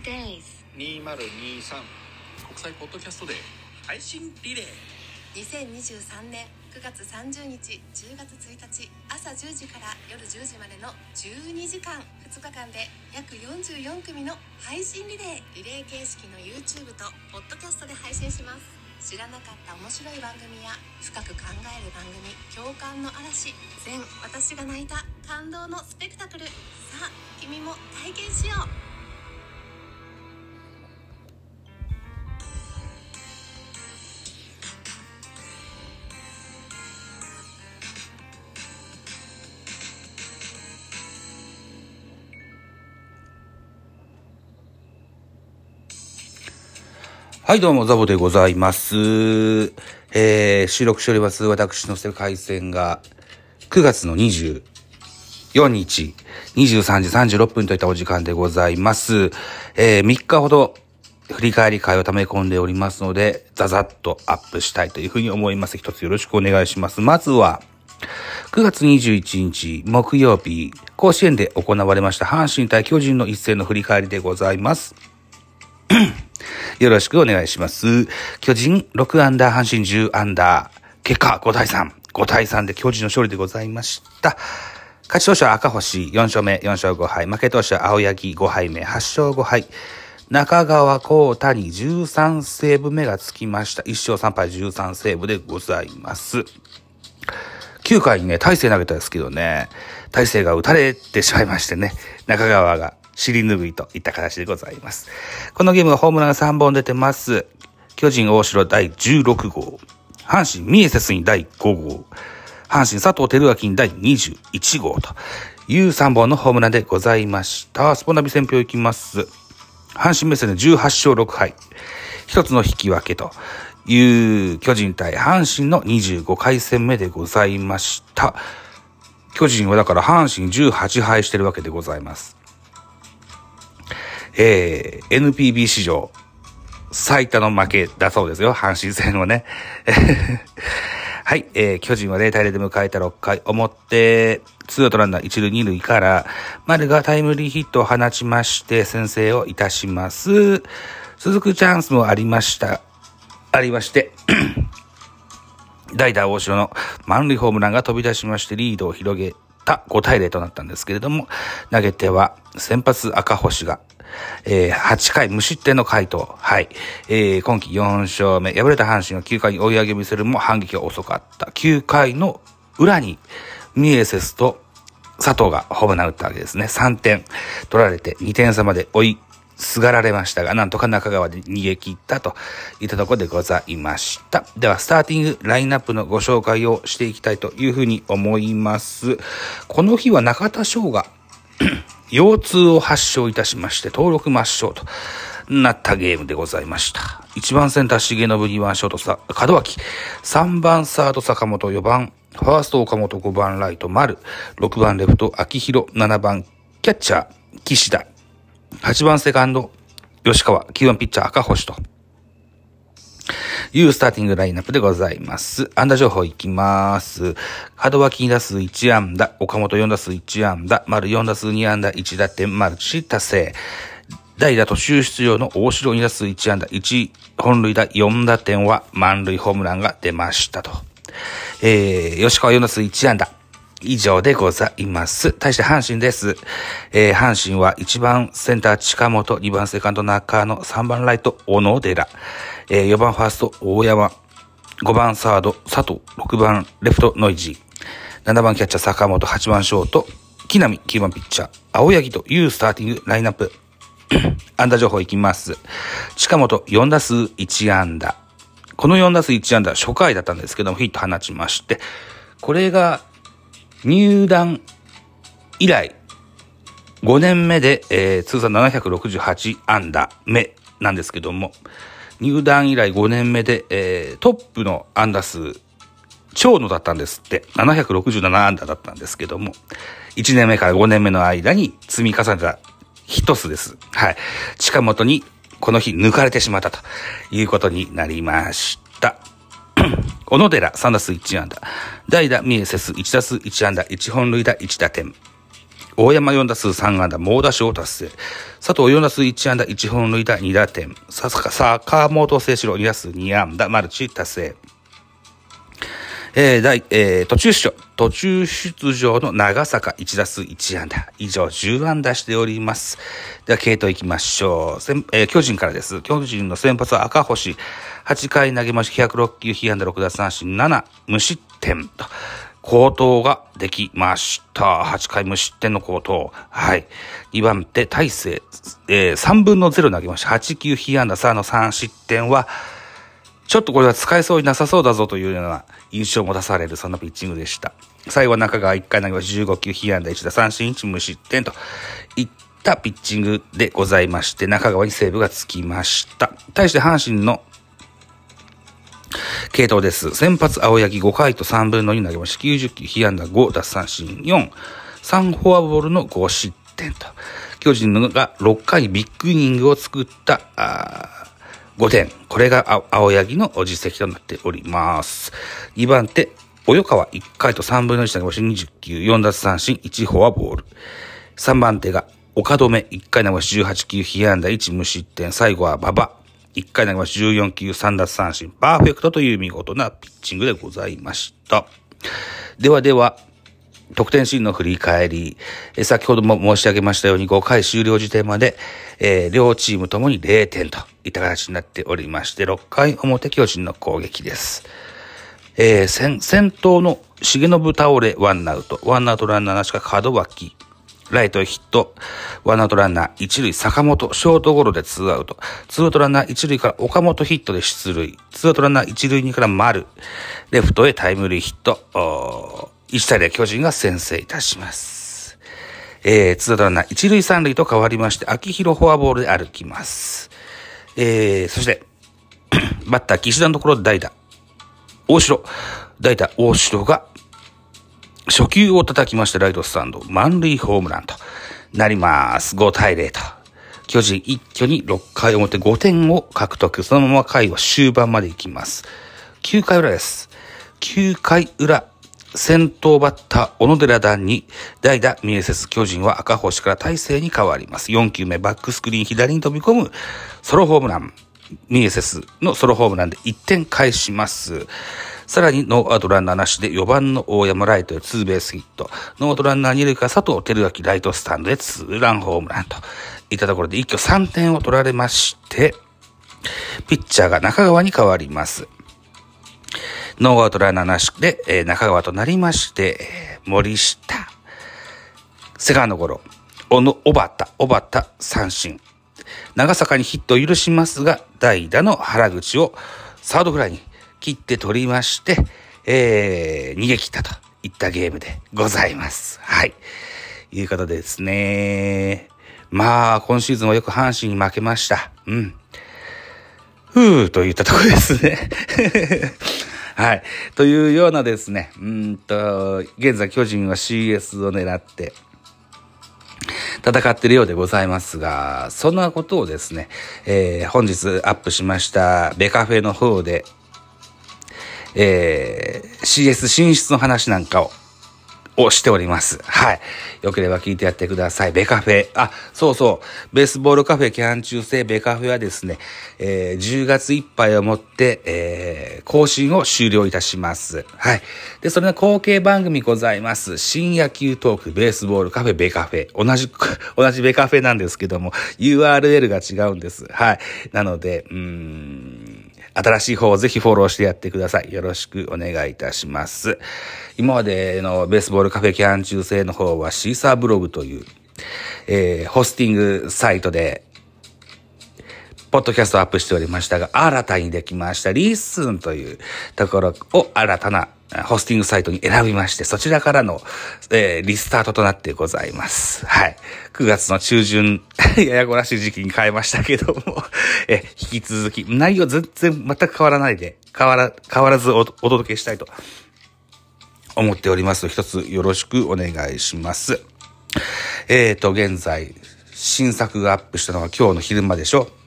2023国際ポッドキャストデー。配信リレー。2023年9月30日10月1日朝10時から夜10時までの12時間2日間で約44組の配信リレー。リレー形式の YouTube とポッドキャストで配信します。知らなかった面白い番組や深く考える番組共感の嵐全私が泣いた感動のスペクタクル。さあ君も体験しようはい、どうも、ザボでございます。えー、収録しております、私の世界線が、9月の24日、23時36分といったお時間でございます。えー、3日ほど、振り返り会を溜め込んでおりますので、ザザッとアップしたいというふうに思います。一つよろしくお願いします。まずは、9月21日木曜日、甲子園で行われました阪神対巨人の一戦の振り返りでございます。よろしくお願いします。巨人6アンダー、阪神10アンダー。結果5対3。5対3で巨人の勝利でございました。勝ち投手は赤星4勝目、4勝5敗。負け投手は青柳5敗目、8勝5敗。中川幸太に13セーブ目がつきました。1勝3敗13セーブでございます。9回にね、大勢投げたんですけどね、大勢が打たれてしまいましてね、中川が尻拭いといった形でございます。このゲームはホームランが3本出てます。巨人大城第16号、阪神ミエセスに第5号、阪神佐藤輝明に第21号という3本のホームランでございました。スポナビ戦表いきます。阪神目線で18勝6敗、一つの引き分けという巨人対阪神の25回戦目でございました。巨人はだから阪神18敗してるわけでございます。えー、NPB 史上最多の負けだそうですよ、阪神戦をね。はい、えー、巨人は0対0で迎えた6回表、ツーアウトランナー1塁2塁から、丸がタイムリーヒットを放ちまして、先制をいたします。続くチャンスもありました。ありまして、代打大城の満塁ホームランが飛び出しましてリードを広げた5対0となったんですけれども、投げては先発赤星が、えー8回無失点の回答。はい。えー今季4勝目。敗れた阪神は9回に追い上げを見せるも反撃が遅かった。9回の裏にミエセスと佐藤がホームラン打ったわけですね。3点取られて2点差まで追いすがられましたが、なんとか中川で逃げ切ったといったところでございました。では、スターティングラインナップのご紹介をしていきたいというふうに思います。この日は中田翔が 腰痛を発症いたしまして、登録抹消となったゲームでございました。1番センター重信2番ショートさ、門脇、3番サード坂本4番、ファースト岡本5番ライト丸、6番レフト秋広7番キャッチャー岸田、8番セカンド吉川、9番ピッチャー赤星と、いうスターティングラインナップでございます。安打情報いきます。門脇2打数1安打、岡本4打数1安打、丸4打数2安打、1打点、マルチ達成。代打途中出場の大城2打数1安打、1本塁打4打点は満塁ホームランが出ましたと。えー、吉川4打数1安打。以上でございます。対して阪神です。えー、阪神は1番センター近本、2番セカンド中野、3番ライト小野寺、えー、4番ファースト大山、5番サード佐藤、6番レフトノイジー、7番キャッチャー坂本、8番ショート、木浪、9番ピッチャー、青柳というスターティングラインナップ。安打情報いきます。近本4打数1安打。この4打数1安打初回だったんですけどもヒット放ちまして、これが入団以来5年目で、えー通算768安打目なんですけども、入団以来5年目で、えートップの安打数、長野だったんですって、767安打だったんですけども、1年目から5年目の間に積み重ねたヒット数です。はい。近本にこの日抜かれてしまったということになりました。小野寺3打数1安打。代打ミエセス1打数1安打、1本塁打1打点。大山4打数3安打、猛打賞達成。佐藤4打数1安打、1本塁打、2打点。さ坂本聖志郎2打数2安打、マルチ達成。えー、第、えー、途中出場、途中出場の長坂1打数1安打、以上10安打しております。では、系統行きましょう。先えー、巨人からです。巨人の先発は赤星、8回投げまして106球、被安打6奪三振7、無失点と。高騰ができました。8回無失点の高騰。はい。2番手、大勢、えー、3分の0投げました。8球、被安打3の3失点は、ちょっとこれは使えそうになさそうだぞというような印象を持たされる、そんなピッチングでした。最後は中川1回投げまし15球、被安打1打三振1無失点といったピッチングでございまして、中川にセーブがつきました。対して阪神の系統です。先発青柳5回と3分の2投げました。90球、被安打5、奪三振4、3フォアボールの5失点と。巨人が6回ビッグイニングを作った5点。これが青柳の実績となっております。2番手、及川1回と3分の1投げました。20球、4奪三振、1フォアボール。3番手が岡留1回投げました。18球、被安打1無失点。最後は馬場1回投げまし14球3奪三振、パーフェクトという見事なピッチングでございました。ではでは、得点シーンの振り返り、え先ほども申し上げましたように5回終了時点まで、えー、両チームともに0点といった形になっておりまして、6回表巨人の攻撃です。えー、先、先頭の重信倒れワンアウト、ワンアウトランナーなしか門脇、ライトヒット、ワンアウトランナー、一塁坂本、ショートゴロでツーアウト、ツーアウトランナー一塁から岡本ヒットで出塁、ツーアウトランナー一塁二から丸、レフトへタイムリーヒット、1対0巨人が先制いたします。えー、ツーアウトランナー一塁三塁と変わりまして、秋広フォアボールで歩きます。えー、そして、バッター岸田のところ代打、大城、代打大城が初球を叩きましてライトスタンド、満塁ホームランとなります。5対0と。巨人一挙に6回表5点を獲得。そのまま回は終盤まで行きます。9回裏です。9回裏、先頭バッター、小野寺団に、代打、ミエセス巨人は赤星から大勢に変わります。4球目、バックスクリーン左に飛び込む、ソロホームラン。ミエセスのソロホームランで1点返します。さらにノーアウトランナーなしで4番の大山ライトへツーベースヒット。ノーアウトランナー2塁から佐藤輝明ライトスタンドへツーランホームランといったところで一挙3点を取られまして、ピッチャーが中川に変わります。ノーアウトランナーなしで、えー、中川となりまして、森下、セカンドゴロ、おの、おばた、おばた、三振。長坂にヒットを許しますが、代打の原口をサードフライに切って取りまして、えー、逃げ切ったといったゲームでございます。はい。いうことでですね。まあ、今シーズンはよく阪神に負けました。うん。ふーといったところですね。はい。というようなですね、うんと、現在巨人は CS を狙って、戦っているようでございますが、そんなことをですね、えー、本日アップしましたベカフェの方でえー、CS 進出の話なんかを、をしております。はい。よければ聞いてやってください。ベカフェ。あ、そうそう。ベースボールカフェキャン中制ベカフェはですね、えー、10月いっぱいをもって、えー、更新を終了いたします。はい。で、それの後継番組ございます。新野球トークベースボールカフェベカフェ。同じ、同じベカフェなんですけども、URL が違うんです。はい。なので、うーん、新しい方をぜひフォローしてやってください。よろしくお願いいたします。今までのベースボールカフェキャン中制の方はシーサーブログという、えー、ホスティングサイトでポッドキャストアップしておりましたが、新たにできましたリースンというところを新たなホスティングサイトに選びまして、そちらからの、えー、リスタートとなってございます。はい。9月の中旬、ややこらしい時期に変えましたけども、え、引き続き、内容全然全く変わらないで、変わら、変わらずお届けしたいと思っております。一つよろしくお願いします。えーと、現在、新作がアップしたのは今日の昼間でしょ。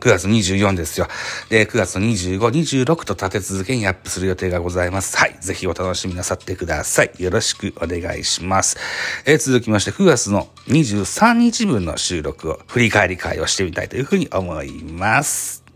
9月24ですよ。で、9月25、26と立て続けにアップする予定がございます。はい。ぜひお楽しみなさってください。よろしくお願いします。えー、続きまして、9月の23日分の収録を振り返り会をしてみたいというふうに思います。